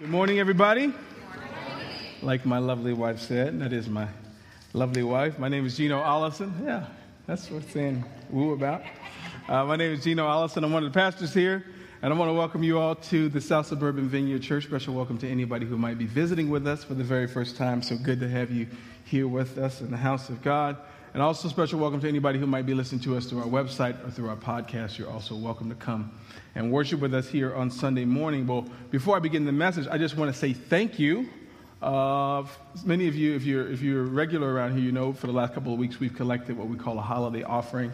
Good morning, everybody. Like my lovely wife said, that is my lovely wife. My name is Gino Allison. Yeah, that's what saying woo about. Uh, my name is Gino Allison. I'm one of the pastors here, and I want to welcome you all to the South Suburban Vineyard Church. Special welcome to anybody who might be visiting with us for the very first time. So good to have you here with us in the house of God. And also, special welcome to anybody who might be listening to us through our website or through our podcast. You're also welcome to come and worship with us here on Sunday morning. Well, before I begin the message, I just want to say thank you. Uh, many of you, if you're, if you're regular around here, you know for the last couple of weeks we've collected what we call a holiday offering.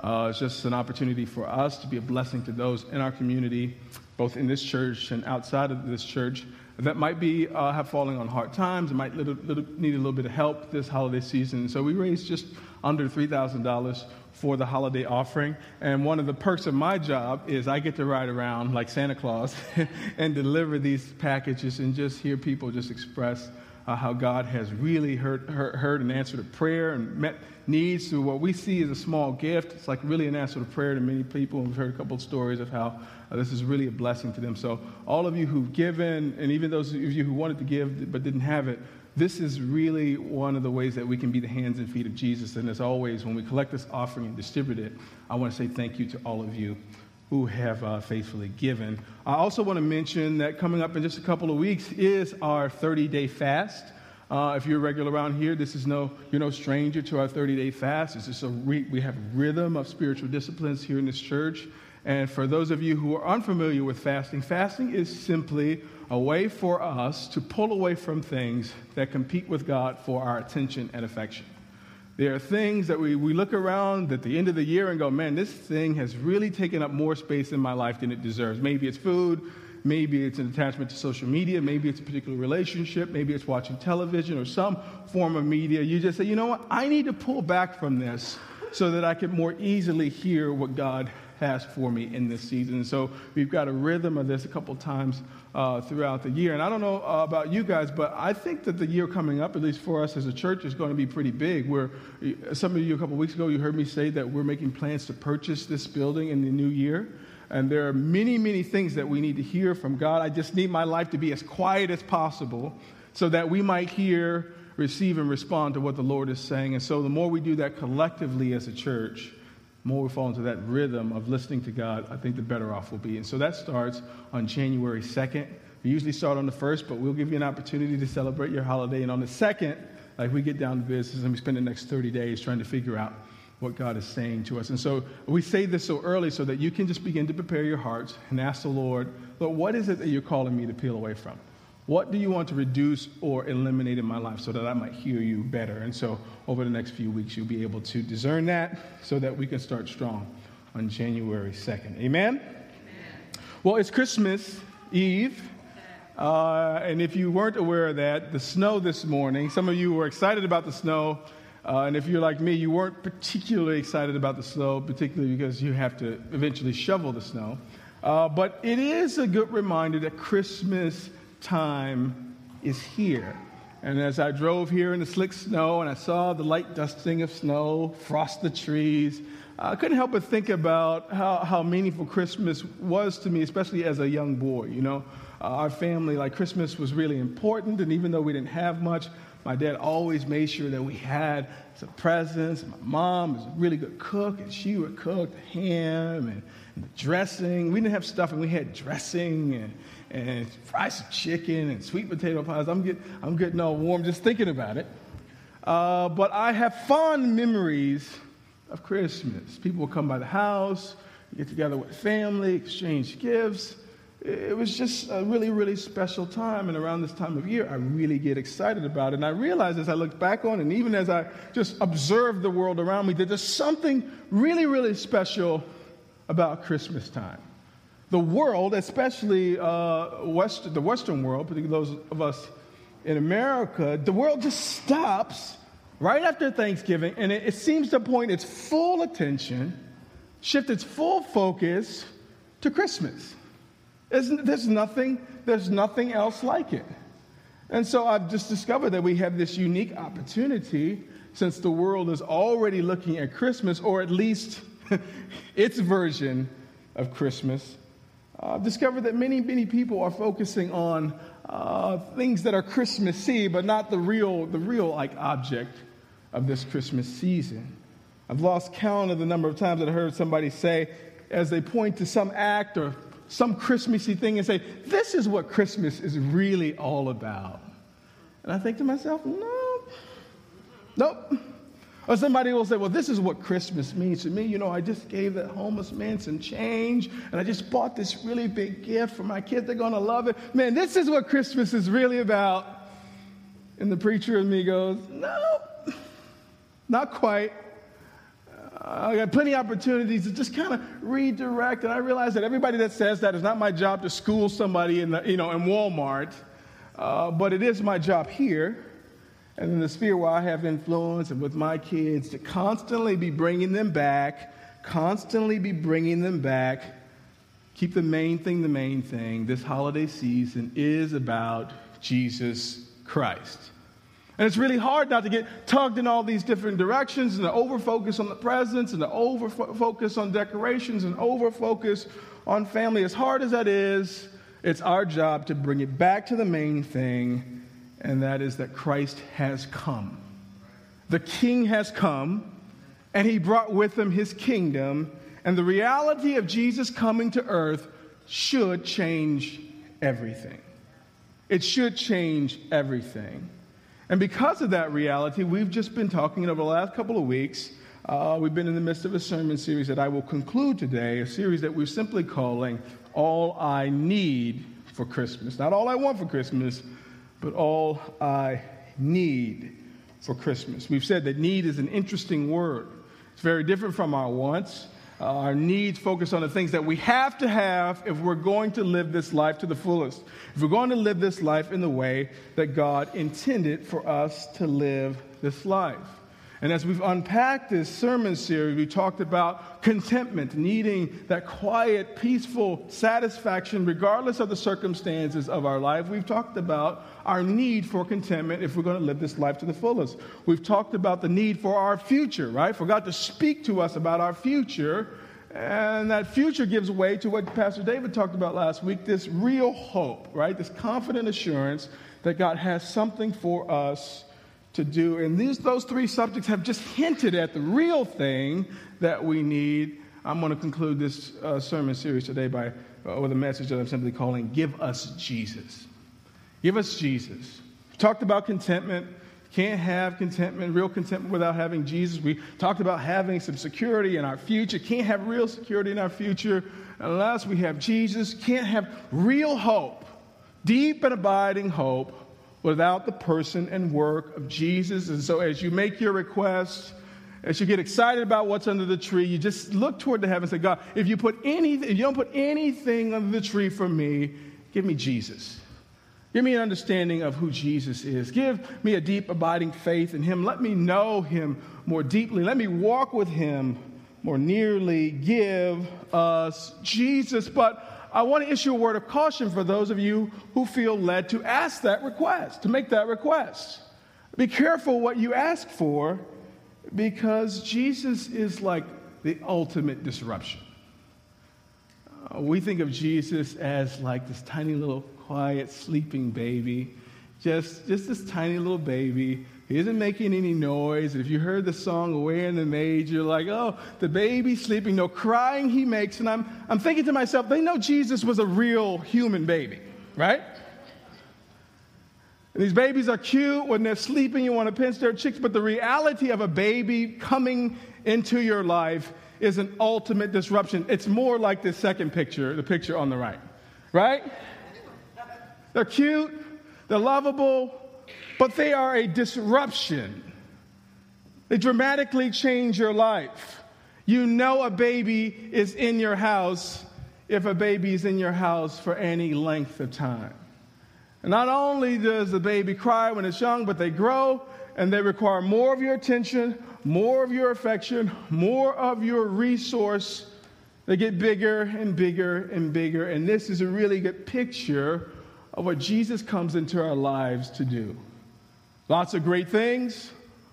Uh, it's just an opportunity for us to be a blessing to those in our community, both in this church and outside of this church, that might be uh, have fallen on hard times and might little, little, need a little bit of help this holiday season. So we raised just under $3,000 for the holiday offering. And one of the perks of my job is I get to ride around like Santa Claus and deliver these packages and just hear people just express uh, how God has really heard, heard, heard and answered a prayer and met needs through what we see as a small gift. It's like really an answer to prayer to many people. We've heard a couple of stories of how uh, this is really a blessing to them. So, all of you who've given, and even those of you who wanted to give but didn't have it, this is really one of the ways that we can be the hands and feet of Jesus. And as always, when we collect this offering and distribute it, I want to say thank you to all of you who have uh, faithfully given. I also want to mention that coming up in just a couple of weeks is our 30 day fast. Uh, if you're regular around here, this is no, you're no stranger to our 30 day fast. It's just a re- we have rhythm of spiritual disciplines here in this church. And for those of you who are unfamiliar with fasting, fasting is simply a way for us to pull away from things that compete with God for our attention and affection. There are things that we, we look around at the end of the year and go, man, this thing has really taken up more space in my life than it deserves. Maybe it's food, maybe it's an attachment to social media, maybe it's a particular relationship, maybe it's watching television or some form of media. You just say, you know what, I need to pull back from this so that I can more easily hear what God has for me in this season. So we've got a rhythm of this a couple times uh, throughout the year. And I don't know uh, about you guys, but I think that the year coming up, at least for us as a church, is going to be pretty big. Where some of you a couple weeks ago, you heard me say that we're making plans to purchase this building in the new year. And there are many, many things that we need to hear from God. I just need my life to be as quiet as possible so that we might hear, receive, and respond to what the Lord is saying. And so the more we do that collectively as a church, more we fall into that rhythm of listening to God, I think the better off we'll be. And so that starts on January 2nd. We usually start on the 1st, but we'll give you an opportunity to celebrate your holiday. And on the 2nd, like we get down to business and we spend the next 30 days trying to figure out what God is saying to us. And so we say this so early so that you can just begin to prepare your hearts and ask the Lord, Lord, what is it that you're calling me to peel away from? What do you want to reduce or eliminate in my life so that I might hear you better? And so, over the next few weeks, you'll be able to discern that so that we can start strong on January 2nd. Amen? Amen. Well, it's Christmas Eve. Uh, and if you weren't aware of that, the snow this morning, some of you were excited about the snow. Uh, and if you're like me, you weren't particularly excited about the snow, particularly because you have to eventually shovel the snow. Uh, but it is a good reminder that Christmas time is here. And as I drove here in the slick snow and I saw the light dusting of snow, frost the trees, I couldn't help but think about how, how meaningful Christmas was to me, especially as a young boy. You know, uh, our family, like Christmas was really important, and even though we didn't have much, my dad always made sure that we had some presents. My mom was a really good cook, and she would cook the ham and, and the dressing. We didn't have stuff, and we had dressing and and fried chicken and sweet potato pies. I'm, get, I'm getting all warm just thinking about it. Uh, but I have fond memories of Christmas. People would come by the house, get together with family, exchange gifts. It was just a really, really special time. And around this time of year, I really get excited about it. And I realize as I look back on it, and even as I just observe the world around me, that there's something really, really special about Christmas time the world, especially uh, West, the Western world, particularly those of us in America, the world just stops right after Thanksgiving and it, it seems to point its full attention, shift its full focus to Christmas. there's, nothing, there's nothing else like it. And so I've just discovered that we have this unique opportunity since the world is already looking at Christmas, or at least its version of Christmas I've discovered that many, many people are focusing on uh, things that are Christmassy, but not the real, the real like object of this Christmas season. I've lost count of the number of times that I heard somebody say, as they point to some act or some Christmassy thing and say, This is what Christmas is really all about. And I think to myself, Nope, nope. Or somebody will say, Well, this is what Christmas means to me. You know, I just gave that homeless man some change, and I just bought this really big gift for my kids. They're going to love it. Man, this is what Christmas is really about. And the preacher in me goes, No, not quite. I got plenty of opportunities to just kind of redirect. And I realize that everybody that says that is not my job to school somebody in, the, you know, in Walmart, uh, but it is my job here and in the sphere where I have influence and with my kids to constantly be bringing them back, constantly be bringing them back. Keep the main thing the main thing. This holiday season is about Jesus Christ. And it's really hard not to get tugged in all these different directions and to overfocus on the presents and to overfocus on decorations and overfocus on family. As hard as that is, it's our job to bring it back to the main thing, and that is that Christ has come. The King has come, and he brought with him his kingdom, and the reality of Jesus coming to earth should change everything. It should change everything. And because of that reality, we've just been talking over the last couple of weeks. Uh, we've been in the midst of a sermon series that I will conclude today, a series that we're simply calling All I Need for Christmas. Not all I want for Christmas, but all I need for Christmas. We've said that need is an interesting word, it's very different from our wants. Uh, our needs focus on the things that we have to have if we're going to live this life to the fullest. If we're going to live this life in the way that God intended for us to live this life. And as we've unpacked this sermon series, we talked about contentment, needing that quiet, peaceful satisfaction regardless of the circumstances of our life. We've talked about our need for contentment if we're going to live this life to the fullest. We've talked about the need for our future, right? For God to speak to us about our future. And that future gives way to what Pastor David talked about last week this real hope, right? This confident assurance that God has something for us to do. And these, those three subjects have just hinted at the real thing that we need. I'm going to conclude this uh, sermon series today by, uh, with a message that I'm simply calling Give Us Jesus. Give us Jesus. We talked about contentment. Can't have contentment, real contentment, without having Jesus. We talked about having some security in our future. Can't have real security in our future unless we have Jesus. Can't have real hope, deep and abiding hope, without the person and work of Jesus. And so, as you make your requests, as you get excited about what's under the tree, you just look toward the heavens and say, God, if you put anything, if you don't put anything under the tree for me, give me Jesus. Give me an understanding of who Jesus is. Give me a deep, abiding faith in Him. Let me know Him more deeply. Let me walk with Him more nearly. Give us Jesus. But I want to issue a word of caution for those of you who feel led to ask that request, to make that request. Be careful what you ask for because Jesus is like the ultimate disruption. Uh, we think of Jesus as like this tiny little quiet sleeping baby, just, just this tiny little baby he isn't making any noise. If you heard the song Away in the Manger, you're like, oh, the baby's sleeping, no crying he makes. And I'm, I'm thinking to myself, they know Jesus was a real human baby, right? And these babies are cute. When they're sleeping, you want to pinch their cheeks. But the reality of a baby coming into your life is an ultimate disruption. It's more like the second picture, the picture on the right, right? They're cute, they're lovable, but they are a disruption. They dramatically change your life. You know a baby is in your house if a baby is in your house for any length of time. And not only does the baby cry when it's young, but they grow and they require more of your attention, more of your affection, more of your resource. They get bigger and bigger and bigger. And this is a really good picture of what Jesus comes into our lives to do. Lots of great things,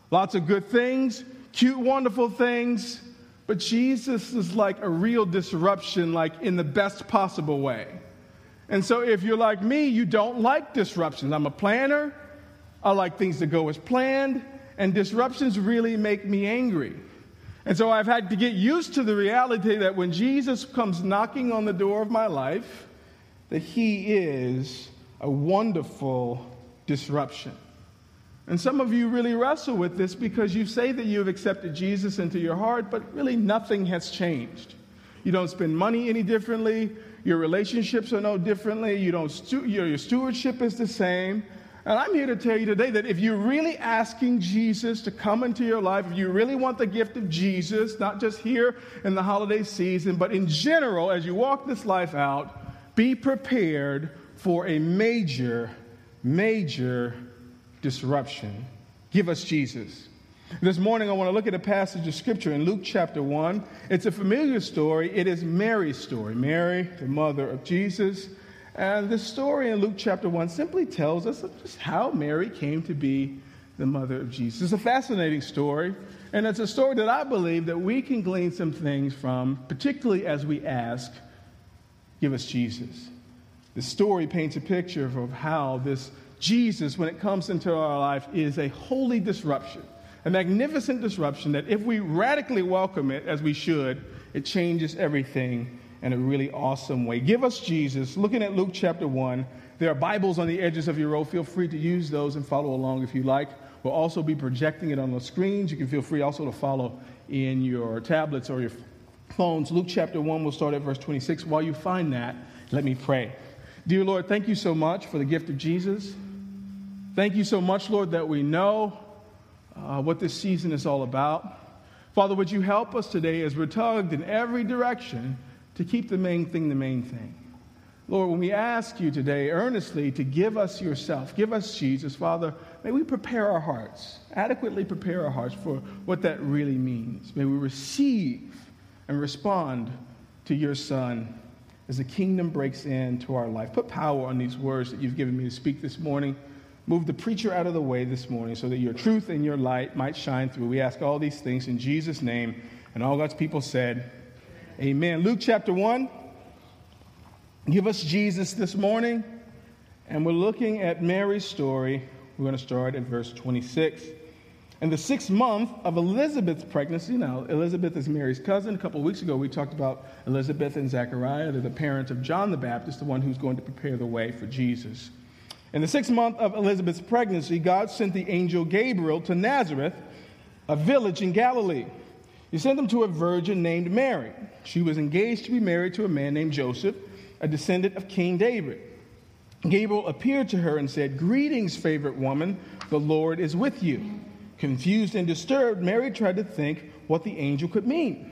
lots of good things, cute, wonderful things. But Jesus is like a real disruption, like in the best possible way. And so, if you're like me, you don't like disruptions. I'm a planner, I like things to go as planned, and disruptions really make me angry. And so, I've had to get used to the reality that when Jesus comes knocking on the door of my life, that he is a wonderful disruption. And some of you really wrestle with this because you say that you've accepted Jesus into your heart, but really nothing has changed. You don't spend money any differently. Your relationships are no differently. You don't stu- your, your stewardship is the same. And I'm here to tell you today that if you're really asking Jesus to come into your life, if you really want the gift of Jesus, not just here in the holiday season, but in general, as you walk this life out, be prepared for a major, major disruption. Give us Jesus. This morning, I want to look at a passage of scripture in Luke chapter 1. It's a familiar story. It is Mary's story. Mary, the mother of Jesus. And the story in Luke chapter 1 simply tells us just how Mary came to be the mother of Jesus. It's a fascinating story. And it's a story that I believe that we can glean some things from, particularly as we ask, Give us Jesus. The story paints a picture of how this Jesus, when it comes into our life, is a holy disruption a magnificent disruption that if we radically welcome it, as we should, it changes everything in a really awesome way. Give us Jesus. Looking at Luke chapter 1, there are Bibles on the edges of your row. Feel free to use those and follow along if you like. We'll also be projecting it on the screens. You can feel free also to follow in your tablets or your phones. Luke chapter 1, we'll start at verse 26. While you find that, let me pray. Dear Lord, thank you so much for the gift of Jesus. Thank you so much, Lord, that we know uh, what this season is all about. Father, would you help us today as we're tugged in every direction to keep the main thing the main thing? Lord, when we ask you today earnestly to give us yourself, give us Jesus, Father, may we prepare our hearts, adequately prepare our hearts for what that really means. May we receive and respond to your Son as the kingdom breaks into our life. Put power on these words that you've given me to speak this morning. Move the preacher out of the way this morning so that your truth and your light might shine through. We ask all these things in Jesus' name. And all God's people said, Amen. Luke chapter 1. Give us Jesus this morning. And we're looking at Mary's story. We're going to start at verse 26. In the sixth month of Elizabeth's pregnancy, now Elizabeth is Mary's cousin. A couple weeks ago, we talked about Elizabeth and Zechariah. They're the parents of John the Baptist, the one who's going to prepare the way for Jesus. In the sixth month of Elizabeth's pregnancy, God sent the angel Gabriel to Nazareth, a village in Galilee. He sent him to a virgin named Mary. She was engaged to be married to a man named Joseph, a descendant of King David. Gabriel appeared to her and said, Greetings, favorite woman, the Lord is with you. Confused and disturbed, Mary tried to think what the angel could mean.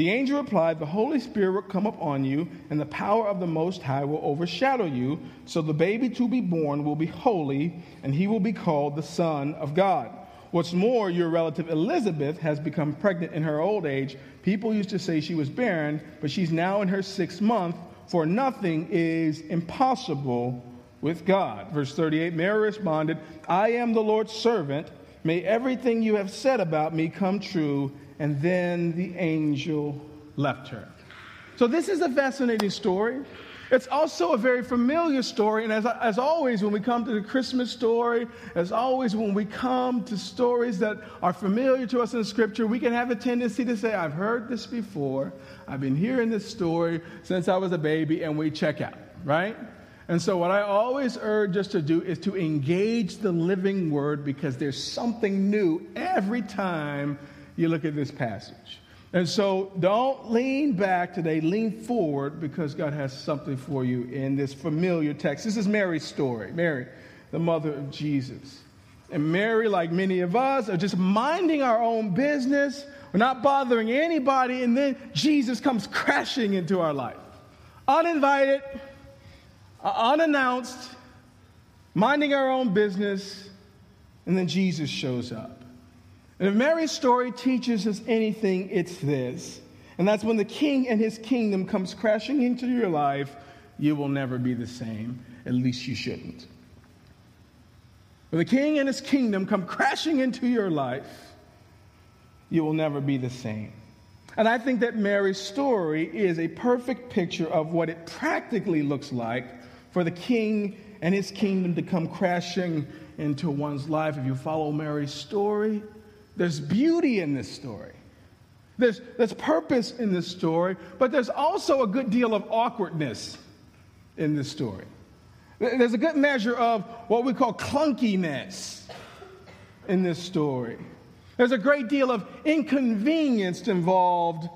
The angel replied, The Holy Spirit will come upon you, and the power of the Most High will overshadow you. So the baby to be born will be holy, and he will be called the Son of God. What's more, your relative Elizabeth has become pregnant in her old age. People used to say she was barren, but she's now in her sixth month, for nothing is impossible with God. Verse 38 Mary responded, I am the Lord's servant. May everything you have said about me come true and then the angel left her. So, this is a fascinating story. It's also a very familiar story. And as, as always, when we come to the Christmas story, as always, when we come to stories that are familiar to us in Scripture, we can have a tendency to say, I've heard this before. I've been hearing this story since I was a baby, and we check out, right? And so, what I always urge us to do is to engage the living word because there's something new every time you look at this passage. And so don't lean back today, lean forward because God has something for you in this familiar text. This is Mary's story. Mary, the mother of Jesus. And Mary, like many of us, are just minding our own business. We're not bothering anybody. And then Jesus comes crashing into our life. Uninvited, uh, unannounced, minding our own business. and then Jesus shows up. And if Mary's story teaches us anything, it's this. And that's when the king and his kingdom comes crashing into your life, you will never be the same. At least you shouldn't. When the king and his kingdom come crashing into your life, you will never be the same. And I think that Mary's story is a perfect picture of what it practically looks like for the king and his kingdom to come crashing into one's life. If you follow Mary's story, there's beauty in this story. There's, there's purpose in this story, but there's also a good deal of awkwardness in this story. There's a good measure of what we call clunkiness in this story. There's a great deal of inconvenience involved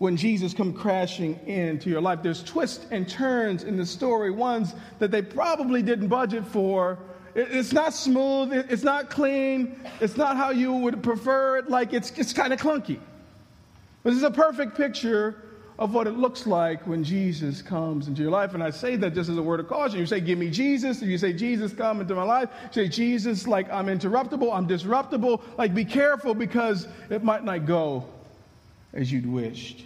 when Jesus comes crashing into your life. There's twists and turns in the story, ones that they probably didn't budget for. It's not smooth, it's not clean, it's not how you would prefer it, like it's, it's kind of clunky. This is a perfect picture of what it looks like when Jesus comes into your life. And I say that just as a word of caution. You say, Give me Jesus. If you say, Jesus, come into my life, You say, Jesus, like I'm interruptible, I'm disruptible. Like, be careful because it might not go as you'd wished.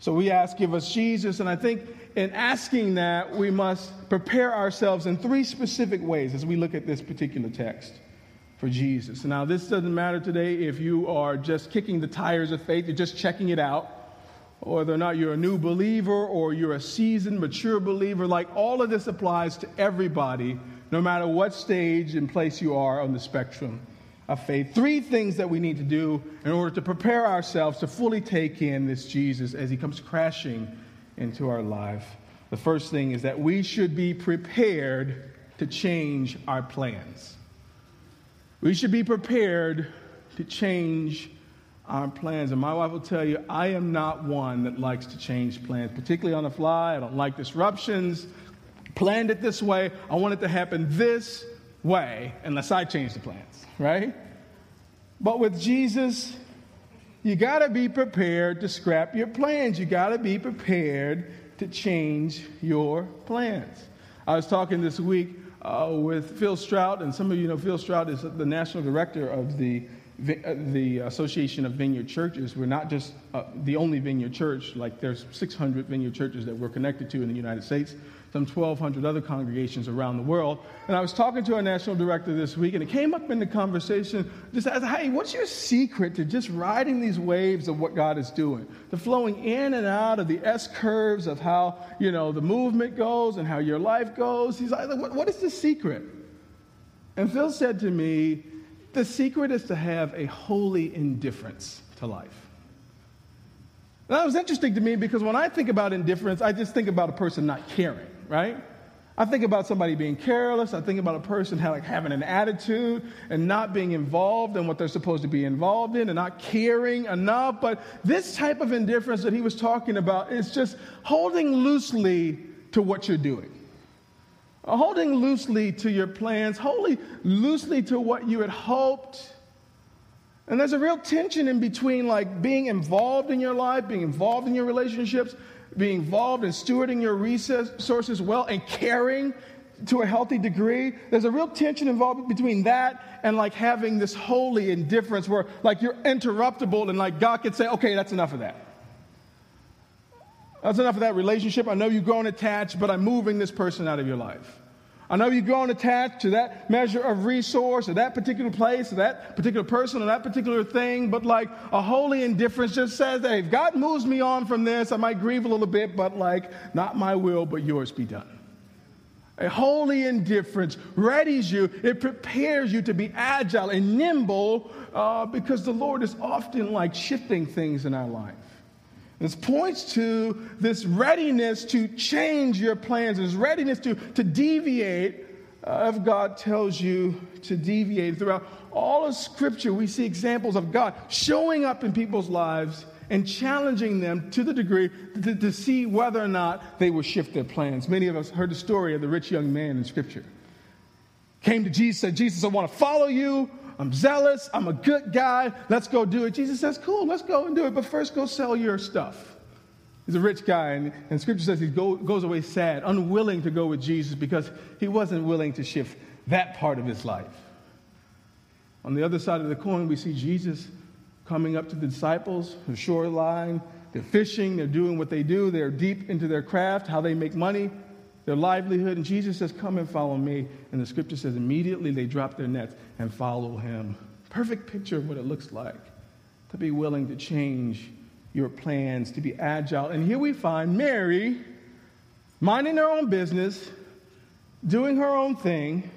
So we ask, Give us Jesus. And I think in asking that, we must prepare ourselves in three specific ways as we look at this particular text for Jesus. Now, this doesn't matter today if you are just kicking the tires of faith, you're just checking it out or whether or not you're a new believer or you're a seasoned, mature believer, like all of this applies to everybody, no matter what stage and place you are on the spectrum of faith. Three things that we need to do in order to prepare ourselves to fully take in this Jesus as he comes crashing into our life. The first thing is that we should be prepared to change our plans. We should be prepared to change our plans. And my wife will tell you, I am not one that likes to change plans, particularly on the fly. I don't like disruptions. Planned it this way. I want it to happen this way, unless I change the plans, right? But with Jesus, you got to be prepared to scrap your plans. You got to be prepared to change your plans. I was talking this week uh, with Phil Strout, and some of you know Phil Strout is the national director of the uh, the Association of Vineyard Churches. We're not just uh, the only vineyard church, like there's 600 vineyard churches that we're connected to in the United States, some 1,200 other congregations around the world. And I was talking to our national director this week, and it came up in the conversation just as, hey, what's your secret to just riding these waves of what God is doing? The flowing in and out of the S curves of how, you know, the movement goes and how your life goes. He's like, what, what is the secret? And Phil said to me, the secret is to have a holy indifference to life. that was interesting to me because when I think about indifference, I just think about a person not caring, right? I think about somebody being careless. I think about a person like having an attitude and not being involved in what they're supposed to be involved in and not caring enough. But this type of indifference that he was talking about is just holding loosely to what you're doing uh, holding loosely to your plans, holding loosely to what you had hoped. And there's a real tension in between like being involved in your life, being involved in your relationships, being involved in stewarding your resources well and caring to a healthy degree. There's a real tension involved between that and like having this holy indifference where like you're interruptible and like God could say, okay, that's enough of that. That's enough of that relationship. I know you've grown attached, but I'm moving this person out of your life. I know you've grown attached to that measure of resource or that particular place or that particular person or that particular thing, but like a holy indifference just says that if God moves me on from this, I might grieve a little bit, but like, not my will, but yours be done. A holy indifference readies you, it prepares you to be agile and nimble uh, because the Lord is often like shifting things in our life. This points to this readiness to change your plans, this readiness to, to deviate uh, if God tells you to deviate. Throughout all of Scripture, we see examples of God showing up in people's lives and challenging them to the degree to, to see whether or not they will shift their plans. Many of us heard the story of the rich young man in Scripture. Came to Jesus, said, Jesus, I want to follow you. I'm zealous. I'm a good guy. Let's go do it. Jesus says, Cool, let's go and do it. But first, go sell your stuff. He's a rich guy, and, and scripture says he go, goes away sad, unwilling to go with Jesus because he wasn't willing to shift that part of his life. On the other side of the coin, we see Jesus coming up to the disciples, the shoreline. They're fishing, they're doing what they do, they're deep into their craft, how they make money, their livelihood. And Jesus says, Come and follow me. And the scripture says, immediately they drop their nets and follow him. Perfect picture of what it looks like to be willing to change your plans, to be agile. And here we find Mary minding her own business, doing her own thing.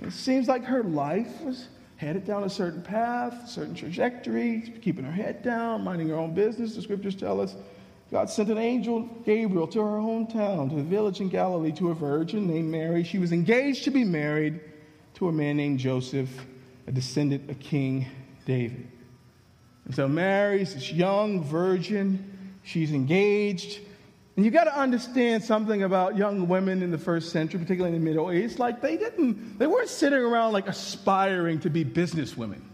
It seems like her life was headed down a certain path, certain trajectory, keeping her head down, minding her own business. The scriptures tell us God sent an angel, Gabriel, to her hometown, to the village in Galilee, to a virgin named Mary. She was engaged to be married to a man named Joseph, a descendant of King David. And so Mary's this young virgin. She's engaged. And you got to understand something about young women in the first century, particularly in the Middle East. Like they didn't, they weren't sitting around like aspiring to be business women.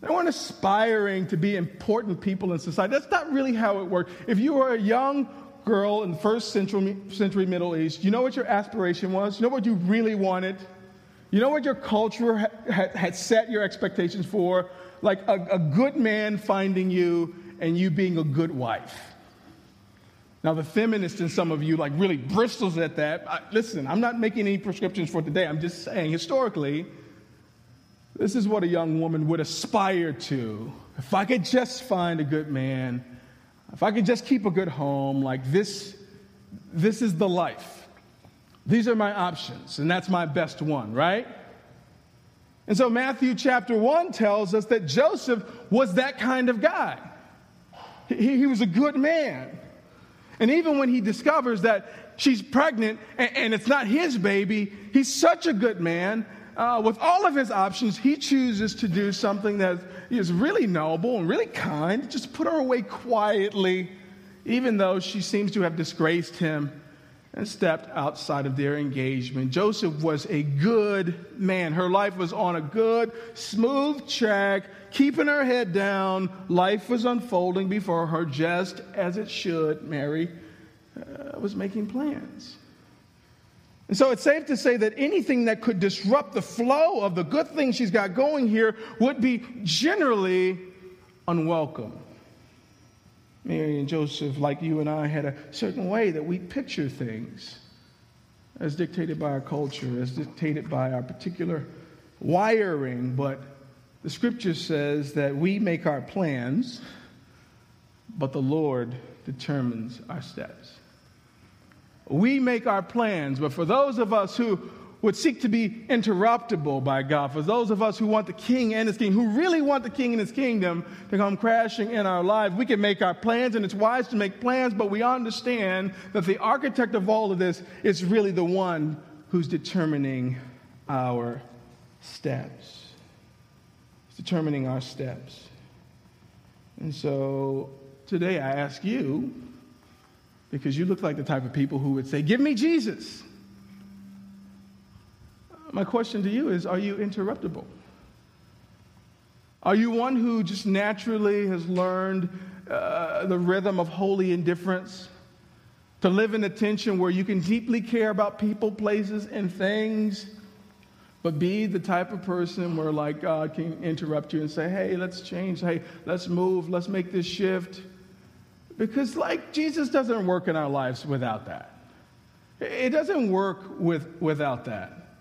They weren't aspiring to be important people in society. That's not really how it worked. If you were a young girl in the first century, century Middle East, you know what your aspiration was? You know what you really wanted? You know what your culture had, had set your expectations for? Like a, a good man finding you and you being a good wife. Now, the feminist in some of you like really bristles at that. I, listen, I'm not making any prescriptions for today. I'm just saying historically, this is what a young woman would aspire to. If I could just find a good man, if I could just keep a good home, like this, this is the life. These are my options, and that's my best one, right? And so Matthew chapter 1 tells us that Joseph was that kind of guy. He, he was a good man. And even when he discovers that she's pregnant and, and it's not his baby, he's such a good man. Uh, with all of his options, he chooses to do something that is really noble and really kind, just put her away quietly, even though she seems to have disgraced him and stepped outside of their engagement. Joseph was a good man. Her life was on a good, smooth track, keeping her head down. Life was unfolding before her just as it should. Mary uh, was making plans. And so it's safe to say that anything that could disrupt the flow of the good things she's got going here would be generally unwelcome. Mary and Joseph, like you and I, had a certain way that we picture things as dictated by our culture, as dictated by our particular wiring. But the scripture says that we make our plans, but the Lord determines our steps. We make our plans, but for those of us who would seek to be interruptible by God. For those of us who want the king and his king, who really want the king and his kingdom to come crashing in our lives, we can make our plans, and it's wise to make plans, but we understand that the architect of all of this is really the one who's determining our steps. It's determining our steps. And so today I ask you, because you look like the type of people who would say, Give me Jesus. My question to you is Are you interruptible? Are you one who just naturally has learned uh, the rhythm of holy indifference? To live in a tension where you can deeply care about people, places, and things, but be the type of person where, like, God can interrupt you and say, Hey, let's change. Hey, let's move. Let's make this shift. Because, like, Jesus doesn't work in our lives without that. It doesn't work with, without that.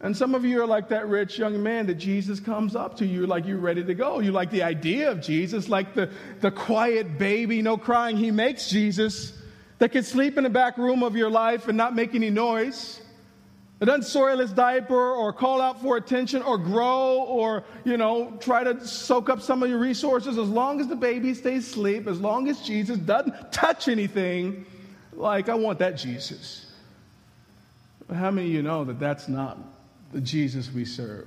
And some of you are like that rich young man that Jesus comes up to you like you're ready to go. You like the idea of Jesus, like the, the quiet baby, no crying he makes Jesus, that can sleep in the back room of your life and not make any noise. That doesn't soil his diaper or call out for attention or grow or, you know, try to soak up some of your resources. As long as the baby stays asleep, as long as Jesus doesn't touch anything, like, I want that Jesus. But how many of you know that that's not the Jesus we serve.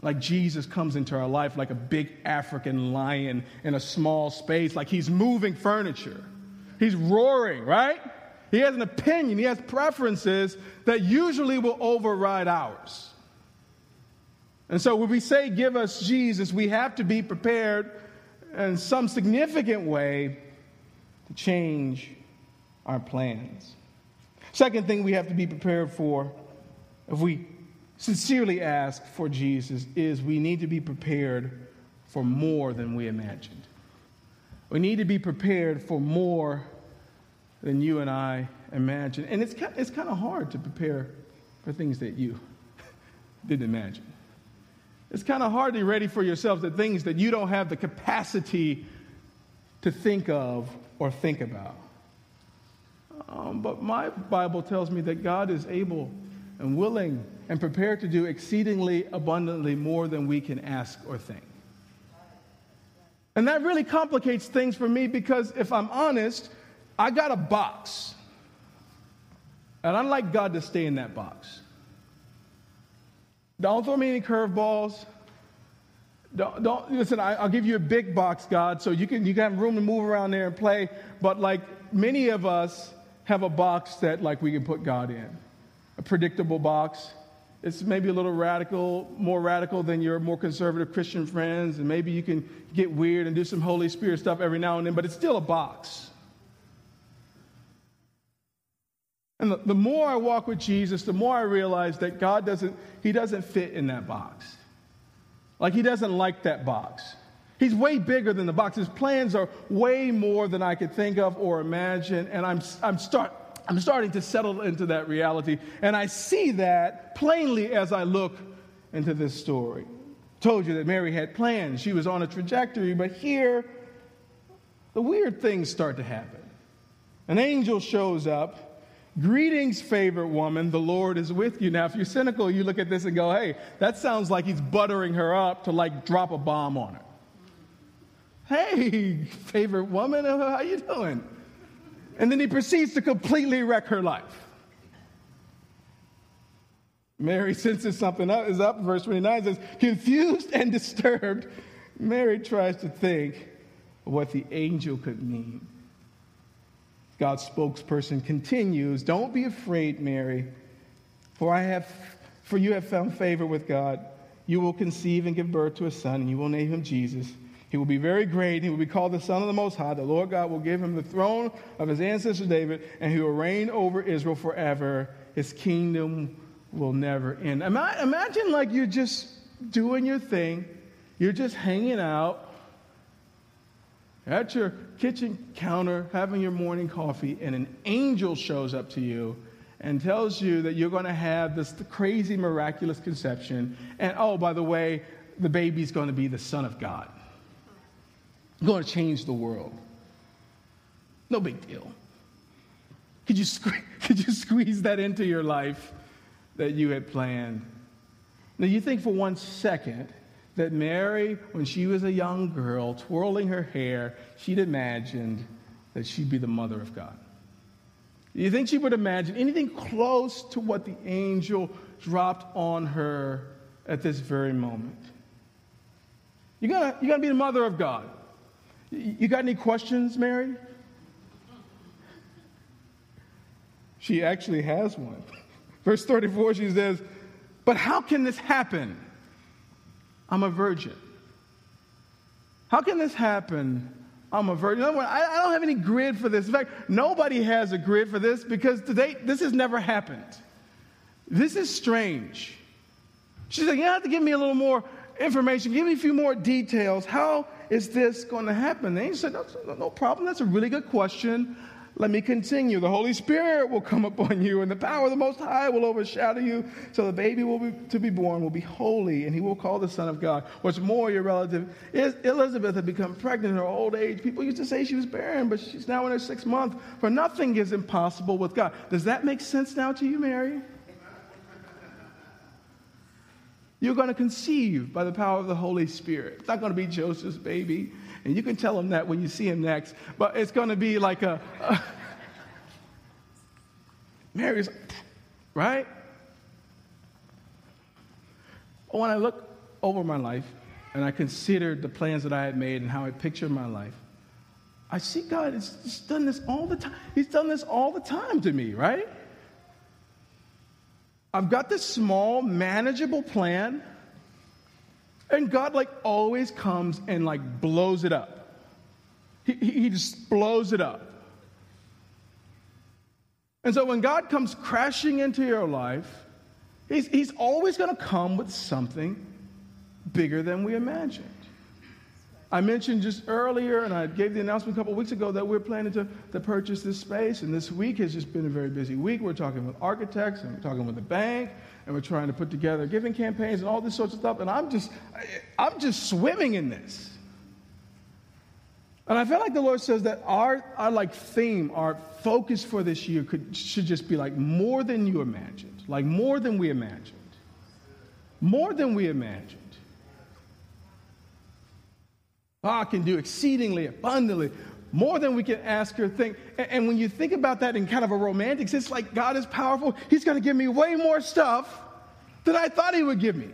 Like Jesus comes into our life like a big African lion in a small space, like he's moving furniture. He's roaring, right? He has an opinion, he has preferences that usually will override ours. And so when we say, Give us Jesus, we have to be prepared in some significant way to change our plans. Second thing we have to be prepared for if we sincerely ask for Jesus is we need to be prepared for more than we imagined. We need to be prepared for more than you and I imagine. And it's, it's kind of hard to prepare for things that you didn't imagine. It's kind of hard to be ready for yourself the things that you don't have the capacity to think of or think about. Um, but my Bible tells me that God is able and willing and prepared to do exceedingly abundantly more than we can ask or think. And that really complicates things for me because if I'm honest, I got a box. And I'd like God to stay in that box. Don't throw me any curveballs. Don't, don't listen. I, will give you a big box, God, so you can you can have room to move around there and play. But like many of us have a box that like we can put God in, a predictable box. It's maybe a little radical, more radical than your more conservative Christian friends, and maybe you can get weird and do some Holy Spirit stuff every now and then. But it's still a box. And the, the more I walk with Jesus, the more I realize that God doesn't, He doesn't fit in that box. Like He doesn't like that box. He's way bigger than the box. His plans are way more than I could think of or imagine. And I'm, I'm, start, I'm starting to settle into that reality. And I see that plainly as I look into this story. Told you that Mary had plans, she was on a trajectory, but here, the weird things start to happen. An angel shows up Greetings, favorite woman, the Lord is with you. Now, if you're cynical, you look at this and go, hey, that sounds like he's buttering her up to like drop a bomb on her. Hey, favorite woman, uh, how you doing? And then he proceeds to completely wreck her life. Mary senses something up, is up. Verse 29 says, confused and disturbed, Mary tries to think what the angel could mean. God's spokesperson continues, Don't be afraid, Mary, for I have for you have found favor with God. You will conceive and give birth to a son, and you will name him Jesus. He will be very great. He will be called the Son of the Most High. The Lord God will give him the throne of his ancestor David, and he will reign over Israel forever. His kingdom will never end. Imagine like you're just doing your thing, you're just hanging out, at your kitchen counter having your morning coffee, and an angel shows up to you and tells you that you're going to have this crazy, miraculous conception. And oh, by the way, the baby's going to be the Son of God, going to change the world. No big deal. Could you, sque- could you squeeze that into your life that you had planned? Now, you think for one second that Mary, when she was a young girl, twirling her hair, she'd imagined that she'd be the mother of God. Do you think she would imagine anything close to what the angel dropped on her at this very moment? You're gonna, you're gonna be the mother of God. You got any questions, Mary? She actually has one. Verse 34, she says, But how can this happen? I'm a virgin. How can this happen? I'm a virgin. I don't have any grid for this. In fact, nobody has a grid for this because today this has never happened. This is strange. She's like, You have to give me a little more information. Give me a few more details. How is this going to happen? And he said, no, no problem. That's a really good question. Let me continue. The Holy Spirit will come upon you, and the power of the Most High will overshadow you. So the baby will be, to be born will be holy, and he will call the Son of God. What's more, your relative Elizabeth had become pregnant in her old age. People used to say she was barren, but she's now in her sixth month. For nothing is impossible with God. Does that make sense now to you, Mary? You're going to conceive by the power of the Holy Spirit. It's not going to be Joseph's baby. And you can tell him that when you see him next. But it's going to be like a, a Mary's, right? When I look over my life and I consider the plans that I had made and how I pictured my life, I see God has done this all the time. He's done this all the time to me, right? I've got this small, manageable plan and God, like, always comes and, like, blows it up. He, he just blows it up. And so when God comes crashing into your life, He's, he's always going to come with something bigger than we imagined. I mentioned just earlier, and I gave the announcement a couple weeks ago, that we're planning to, to purchase this space. And this week has just been a very busy week. We're talking with architects, and we're talking with the bank, and we're trying to put together giving campaigns and all this sorts of stuff. And I'm just, I'm just swimming in this. And I feel like the Lord says that our, our like theme, our focus for this year could, should just be like more than you imagined, like more than we imagined. More than we imagined. God can do exceedingly abundantly, more than we can ask or think. And, when you think about that in kind of a romantic sense, like God is powerful, He's going to give me way more stuff than I thought He would give me.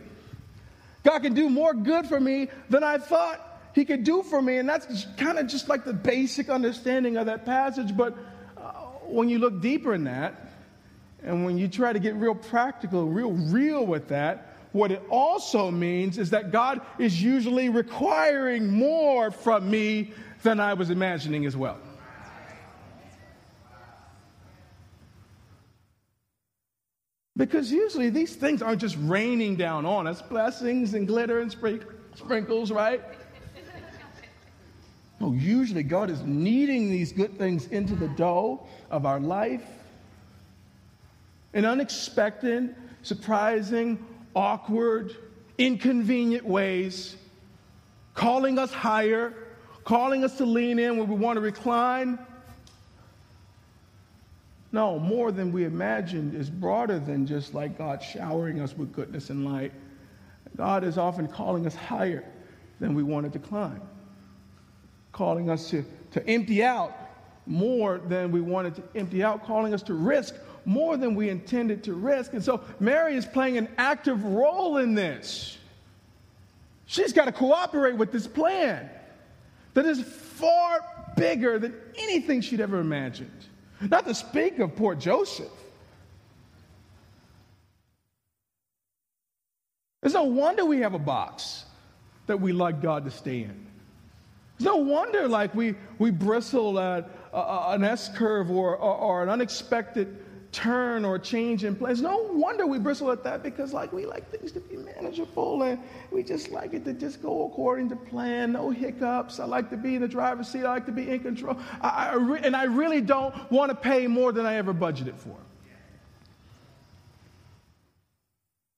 God can do more good for me than I thought He could do for me. And that's kind of just like the basic understanding of that passage. But uh, when you look deeper in that, and when you try to get real practical, real real with that, what it also means is that God is usually requiring more from me than I was imagining as well. Because usually these things aren't just raining down on us blessings and glitter and sprinkles, right? No, usually God is kneading these good things into the dough of our life in unexpected, surprising, awkward, inconvenient ways, calling us higher, calling us to lean in when we want to recline. No, more than we imagined is broader than just like God showering us with goodness and light. God is often calling us higher than we wanted to climb, calling us to, to empty out more than we wanted to empty out, calling us to risk more than we intended to risk. And so Mary is playing an active role in this. She's got to cooperate with this plan that is far bigger than anything she'd ever imagined. Not to speak of poor Joseph. It's no wonder we have a box that we like God to stay in. It's no wonder like we, we bristle at a, an S curve or, or, or an unexpected turn or change in plans. No wonder we bristle at that because, like, we like things to be manageable and we just like it to just go according to plan, no hiccups. I like to be in the driver's seat, I like to be in control. I, I re- and I really don't want to pay more than I ever budgeted for.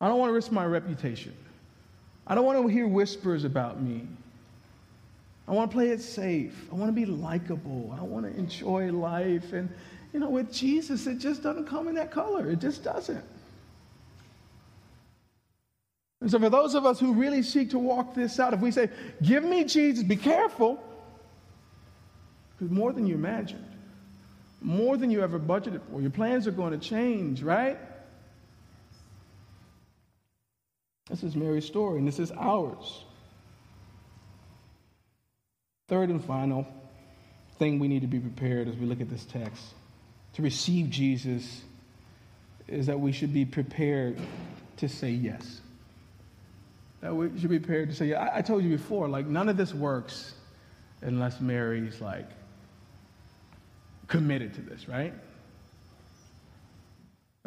I don't want to risk my reputation. I don't want to hear whispers about me. I want to play it safe. I want to be likable. I want to enjoy life. And, you know, with Jesus, it just doesn't come in that color. It just doesn't. And so, for those of us who really seek to walk this out, if we say, Give me Jesus, be careful, because more than you imagined, more than you ever budgeted for, your plans are going to change, right? This is Mary's story, and this is ours. Third and final thing we need to be prepared as we look at this text to receive Jesus is that we should be prepared to say yes. That we should be prepared to say, yes. I, I told you before, like, none of this works unless Mary's like committed to this, right?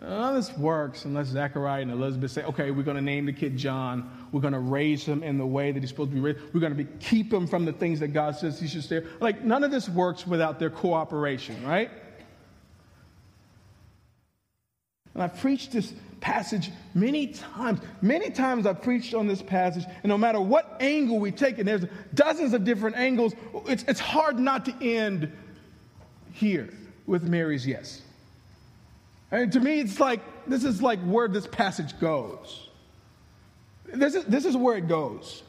None of this works unless Zechariah and Elizabeth say, okay, we're going to name the kid John. We're going to raise him in the way that he's supposed to be raised. We're going to keep him from the things that God says he should stay. Like, none of this works without their cooperation, right? And I've preached this passage many times. Many times I've preached on this passage, and no matter what angle we take and there's dozens of different angles. It's, it's hard not to end here with Mary's yes. And to me, it's like this is like where this passage goes. This is, this is where it goes.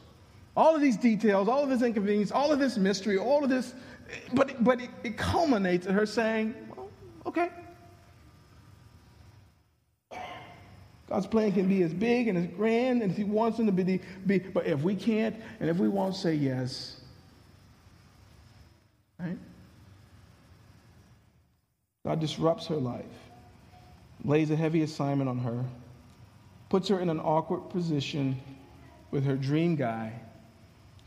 All of these details, all of this inconvenience, all of this mystery, all of this, but, but it, it culminates in her saying, well, okay, God's plan can be as big and as grand and if He wants them to be, be, but if we can't and if we won't say yes, right? God disrupts her life, lays a heavy assignment on her, puts her in an awkward position with her dream guy.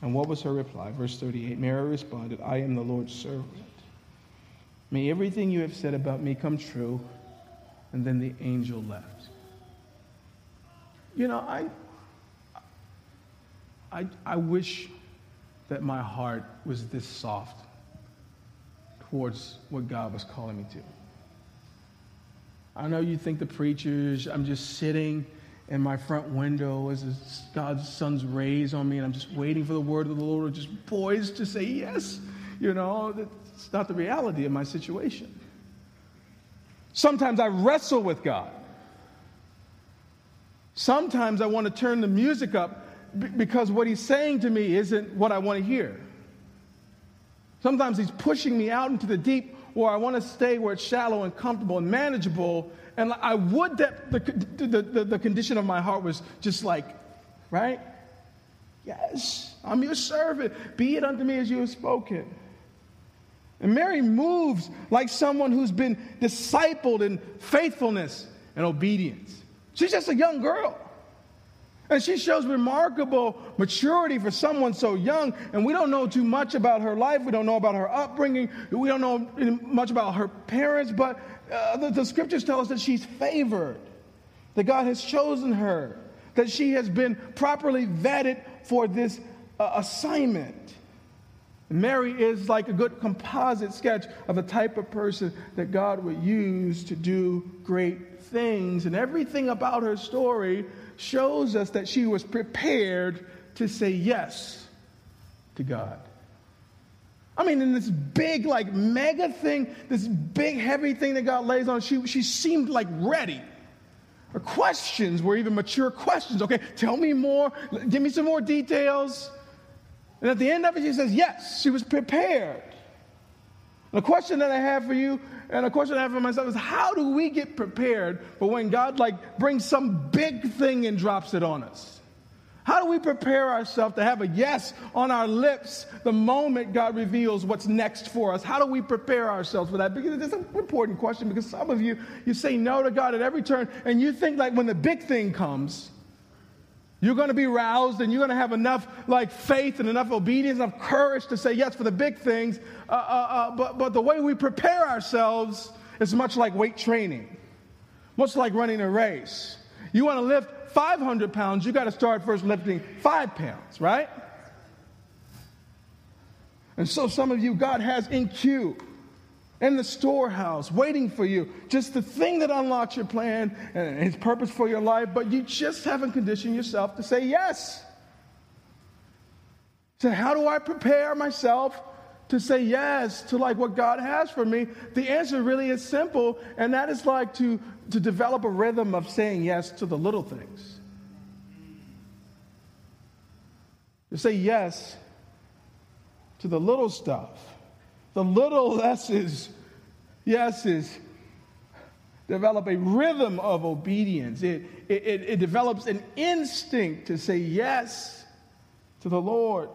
And what was her reply? Verse 38 Mary responded, I am the Lord's servant. May everything you have said about me come true. And then the angel left. You know, I, I, I wish that my heart was this soft towards what God was calling me to. I know you think the preachers, I'm just sitting in my front window as God's sun's rays on me, and I'm just waiting for the word of the Lord, or just poised to say yes. You know, it's not the reality of my situation. Sometimes I wrestle with God. Sometimes I want to turn the music up because what He's saying to me isn't what I want to hear. Sometimes He's pushing me out into the deep where I want to stay where it's shallow and comfortable and manageable. And I would that the, the, the, the condition of my heart was just like, right? Yes, I'm your servant. Be it unto me as you have spoken. And Mary moves like someone who's been discipled in faithfulness and obedience. She's just a young girl. And she shows remarkable maturity for someone so young. And we don't know too much about her life. We don't know about her upbringing. We don't know much about her parents. But uh, the, the scriptures tell us that she's favored, that God has chosen her, that she has been properly vetted for this uh, assignment. Mary is like a good composite sketch of the type of person that God would use to do great things. And everything about her story shows us that she was prepared to say yes to God. I mean, in this big, like, mega thing, this big, heavy thing that God lays on, she, she seemed like ready. Her questions were even mature questions. Okay, tell me more, give me some more details. And at the end of it, she says, Yes, she was prepared. The question that I have for you and a question I have for myself is how do we get prepared for when God like brings some big thing and drops it on us? How do we prepare ourselves to have a yes on our lips the moment God reveals what's next for us? How do we prepare ourselves for that? Because it's an important question because some of you, you say no to God at every turn and you think like when the big thing comes, you're going to be roused and you're going to have enough like faith and enough obedience, enough courage to say yes for the big things. Uh, uh, uh, but, but the way we prepare ourselves is much like weight training, much like running a race. You want to lift 500 pounds, you got to start first lifting five pounds, right? And so some of you, God has in queue in the storehouse waiting for you. Just the thing that unlocks your plan and his purpose for your life, but you just haven't conditioned yourself to say yes. So, how do I prepare myself to say yes to like what God has for me? The answer really is simple, and that is like to, to develop a rhythm of saying yes to the little things. To say yes to the little stuff the little S's, yeses, develop a rhythm of obedience. It, it, it, develops an instinct to say yes to the Lord.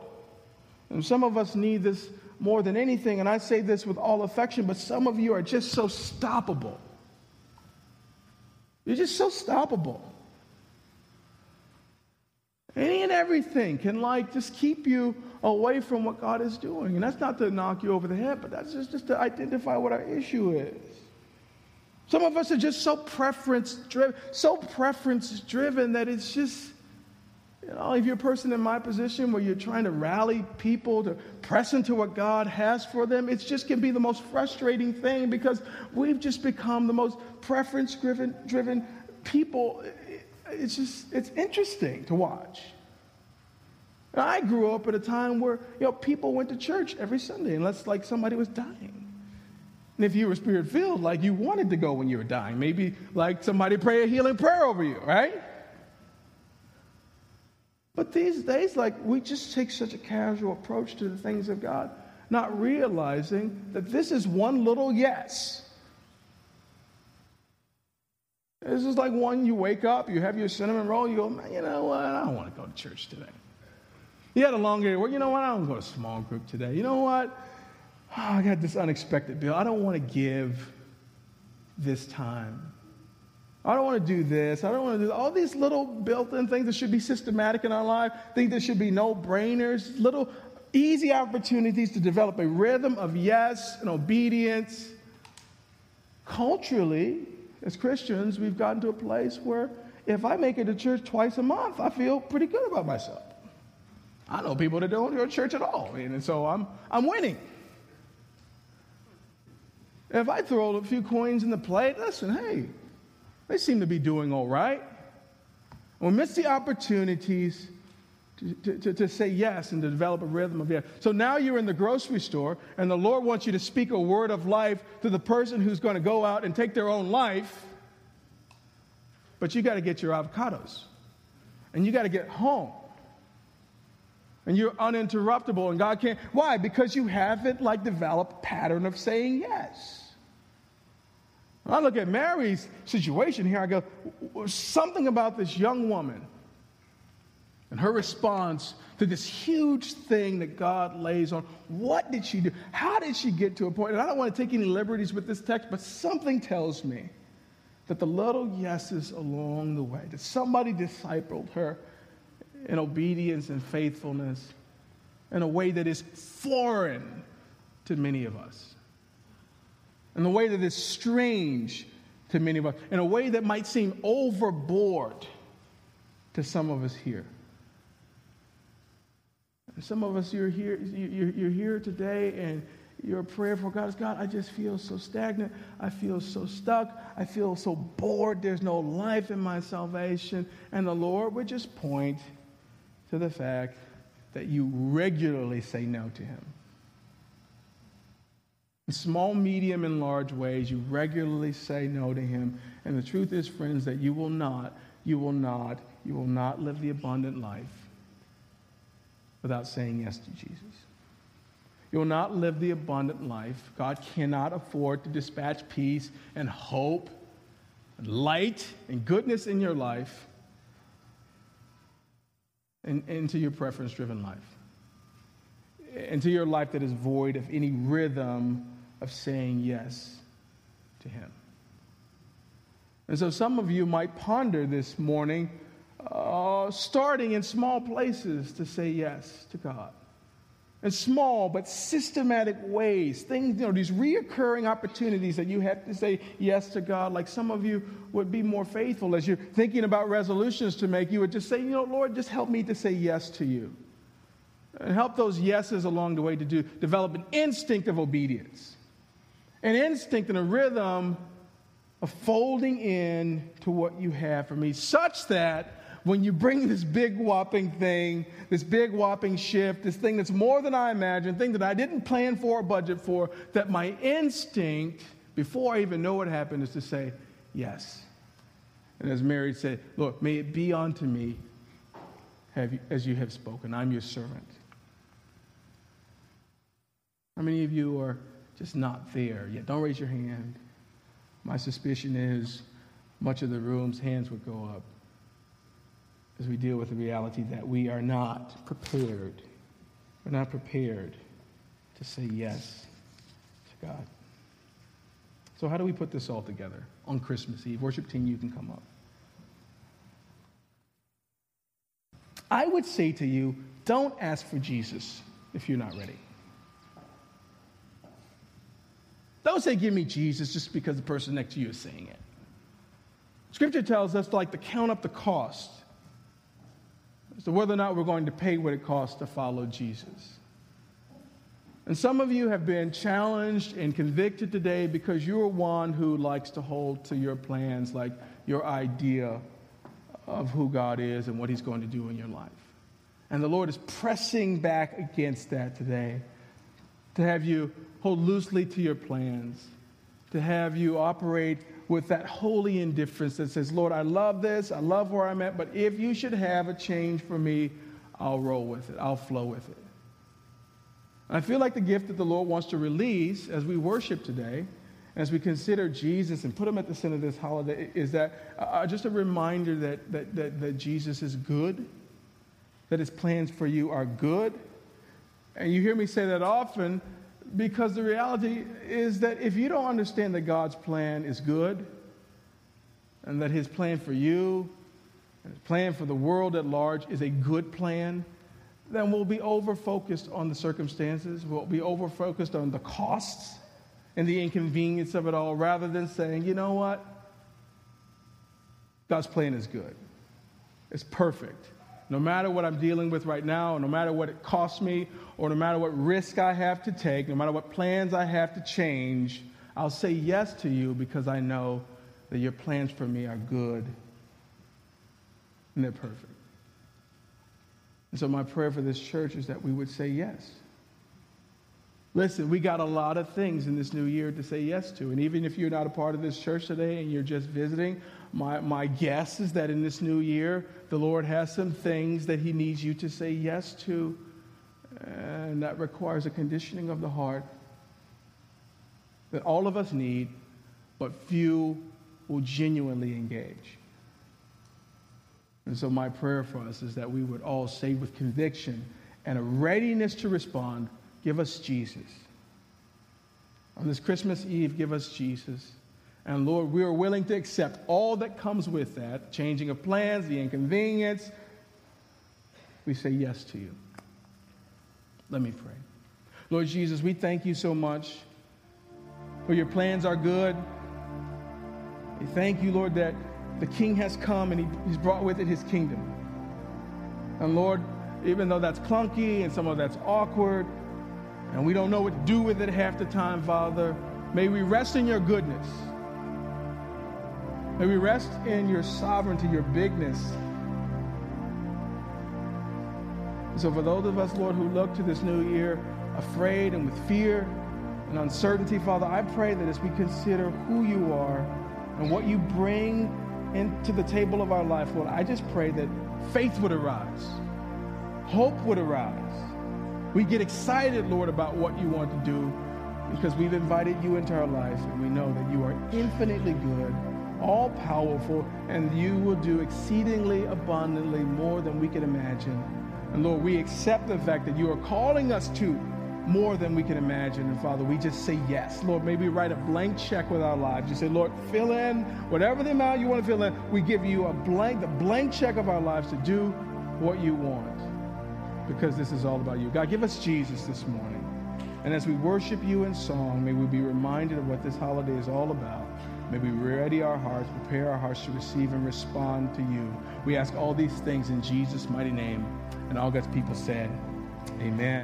And some of us need this more than anything, and I say this with all affection, but some of you are just so stoppable. You're just so stoppable. Any and everything can like just keep you away from what God is doing. And that's not to knock you over the head, but that's just, just to identify what our issue is. Some of us are just so preference driven, so preference driven that it's just, you know, if you're a person in my position where you're trying to rally people to press into what God has for them, it just can be the most frustrating thing because we've just become the most preference driven, driven people it's just, it's interesting to watch. And I grew up at a time where, you know, people went to church every Sunday unless, like, somebody was dying. And if you were spirit filled, like, you wanted to go when you were dying. Maybe, like, somebody pray a healing prayer over you, right? But these days, like, we just take such a casual approach to the things of God, not realizing that this is one little yes this is like one you wake up, you have your cinnamon roll, you go, man, you know what? I don't want to go to church today. You had a long day. Well, you know what? I don't go to a small group today. You know what? Oh, I got this unexpected bill. I don't want to give this time. I don't want to do this. I don't want to do all these little built-in things that should be systematic in our life. Things that should be no-brainers. Little easy opportunities to develop a rhythm of yes and obedience. Culturally, as Christians, we've gotten to a place where if I make it to church twice a month, I feel pretty good about myself. I know people that don't go to church at all, and so I'm, I'm winning. If I throw a few coins in the plate, listen, hey, they seem to be doing all right. We miss the opportunities to, to, to, say yes and to develop a rhythm of yes. So now you're in the grocery store, and the Lord wants you to speak a word of life to the person who's going to go out and take their own life. But you got to get your avocados, and you got to get home. And you're uninterruptible, and God can't. Why? Because you haven't like developed pattern of saying yes. When I look at Mary's situation here, I go, something about this young woman and her response to this huge thing that God lays on. What did she do? How did she get to a point? And I don't want to take any liberties with this text, but something tells me that the little yeses along the way, that somebody discipled her in obedience and faithfulness in a way that is foreign to many of us, in a way that is strange to many of us, in a way that might seem overboard to some of us here. Some of us, you're here, you're here today and your prayer for God is God, I just feel so stagnant. I feel so stuck. I feel so bored. There's no life in my salvation. And the Lord would just point to the fact that you regularly say no to Him. In small, medium, and large ways, you regularly say no to Him. And the truth is, friends, that you will not, you will not, you will not live the abundant life without saying yes to Jesus. You will not live the abundant life. God cannot afford to dispatch peace and hope and light and goodness in your life and into your preference driven life, into your life that is void of any rhythm of saying yes to Him. And so some of you might ponder this morning uh, starting in small places to say yes to God. In small but systematic ways, things, you know, these reoccurring opportunities that you have to say yes to God. Like some of you would be more faithful as you're thinking about resolutions to make, you would just say, you know, Lord, just help me to say yes to you. And help those yeses along the way to do, develop an instinct of obedience, an instinct and a rhythm of folding in to what you have for me, such that when you bring this big whopping thing, this big whopping shift, this thing that's more than I imagined, thing that I didn't plan for or budget for, that my instinct, before I even know what happened, is to say, yes. And as Mary said, Lord, may it be unto me as you have spoken. I'm your servant. How many of you are just not there yet? Don't raise your hand. My suspicion is much of the room's hands would go up as we deal with the reality that we are not prepared. We're not prepared to say yes to God. So, how do we put this all together on Christmas Eve? Worship team, you can come up. I would say to you, don't ask for Jesus if you're not ready. Don't say, Give me Jesus just because the person next to you is saying it. Scripture tells us to like to count up the cost as to whether or not we're going to pay what it costs to follow Jesus. And some of you have been challenged and convicted today because you're one who likes to hold to your plans, like your idea of who God is and what He's going to do in your life. And the Lord is pressing back against that today to have you hold loosely to your plans, to have you operate with that holy indifference that says, Lord, I love this, I love where I'm at, but if you should have a change for me, I'll roll with it, I'll flow with it. I feel like the gift that the Lord wants to release as we worship today, as we consider Jesus and put him at the center of this holiday, is that uh, just a reminder that, that, that, that Jesus is good, that his plans for you are good. And you hear me say that often, because the reality is that if you don't understand that God's plan is good and that his plan for you and his plan for the world at large is a good plan, then we'll be over focused on the circumstances, we'll be over focused on the costs and the inconvenience of it all rather than saying, you know what? God's plan is good. It's perfect. No matter what I'm dealing with right now, no matter what it costs me, or no matter what risk I have to take, no matter what plans I have to change, I'll say yes to you because I know that your plans for me are good and they're perfect. And so, my prayer for this church is that we would say yes. Listen, we got a lot of things in this new year to say yes to. And even if you're not a part of this church today and you're just visiting, my, my guess is that in this new year, the Lord has some things that He needs you to say yes to. And that requires a conditioning of the heart that all of us need, but few will genuinely engage. And so, my prayer for us is that we would all say with conviction and a readiness to respond give us Jesus. On this Christmas Eve, give us Jesus. And Lord, we are willing to accept all that comes with that changing of plans, the inconvenience. We say yes to you. Let me pray. Lord Jesus, we thank you so much for your plans are good. We thank you, Lord, that the king has come and he, he's brought with it his kingdom. And Lord, even though that's clunky and some of that's awkward, and we don't know what to do with it half the time, Father, may we rest in your goodness. May we rest in your sovereignty, your bigness. So, for those of us, Lord, who look to this new year afraid and with fear and uncertainty, Father, I pray that as we consider who you are and what you bring into the table of our life, Lord, I just pray that faith would arise, hope would arise. We get excited, Lord, about what you want to do because we've invited you into our life and we know that you are infinitely good, all powerful, and you will do exceedingly abundantly more than we can imagine. And Lord, we accept the fact that you are calling us to more than we can imagine. And Father, we just say yes. Lord, maybe write a blank check with our lives. You say, Lord, fill in whatever the amount you want to fill in. We give you a blank, the blank check of our lives to do what you want. Because this is all about you. God, give us Jesus this morning. And as we worship you in song, may we be reminded of what this holiday is all about. May we ready our hearts, prepare our hearts to receive and respond to you. We ask all these things in Jesus' mighty name. And all God's people said, Amen.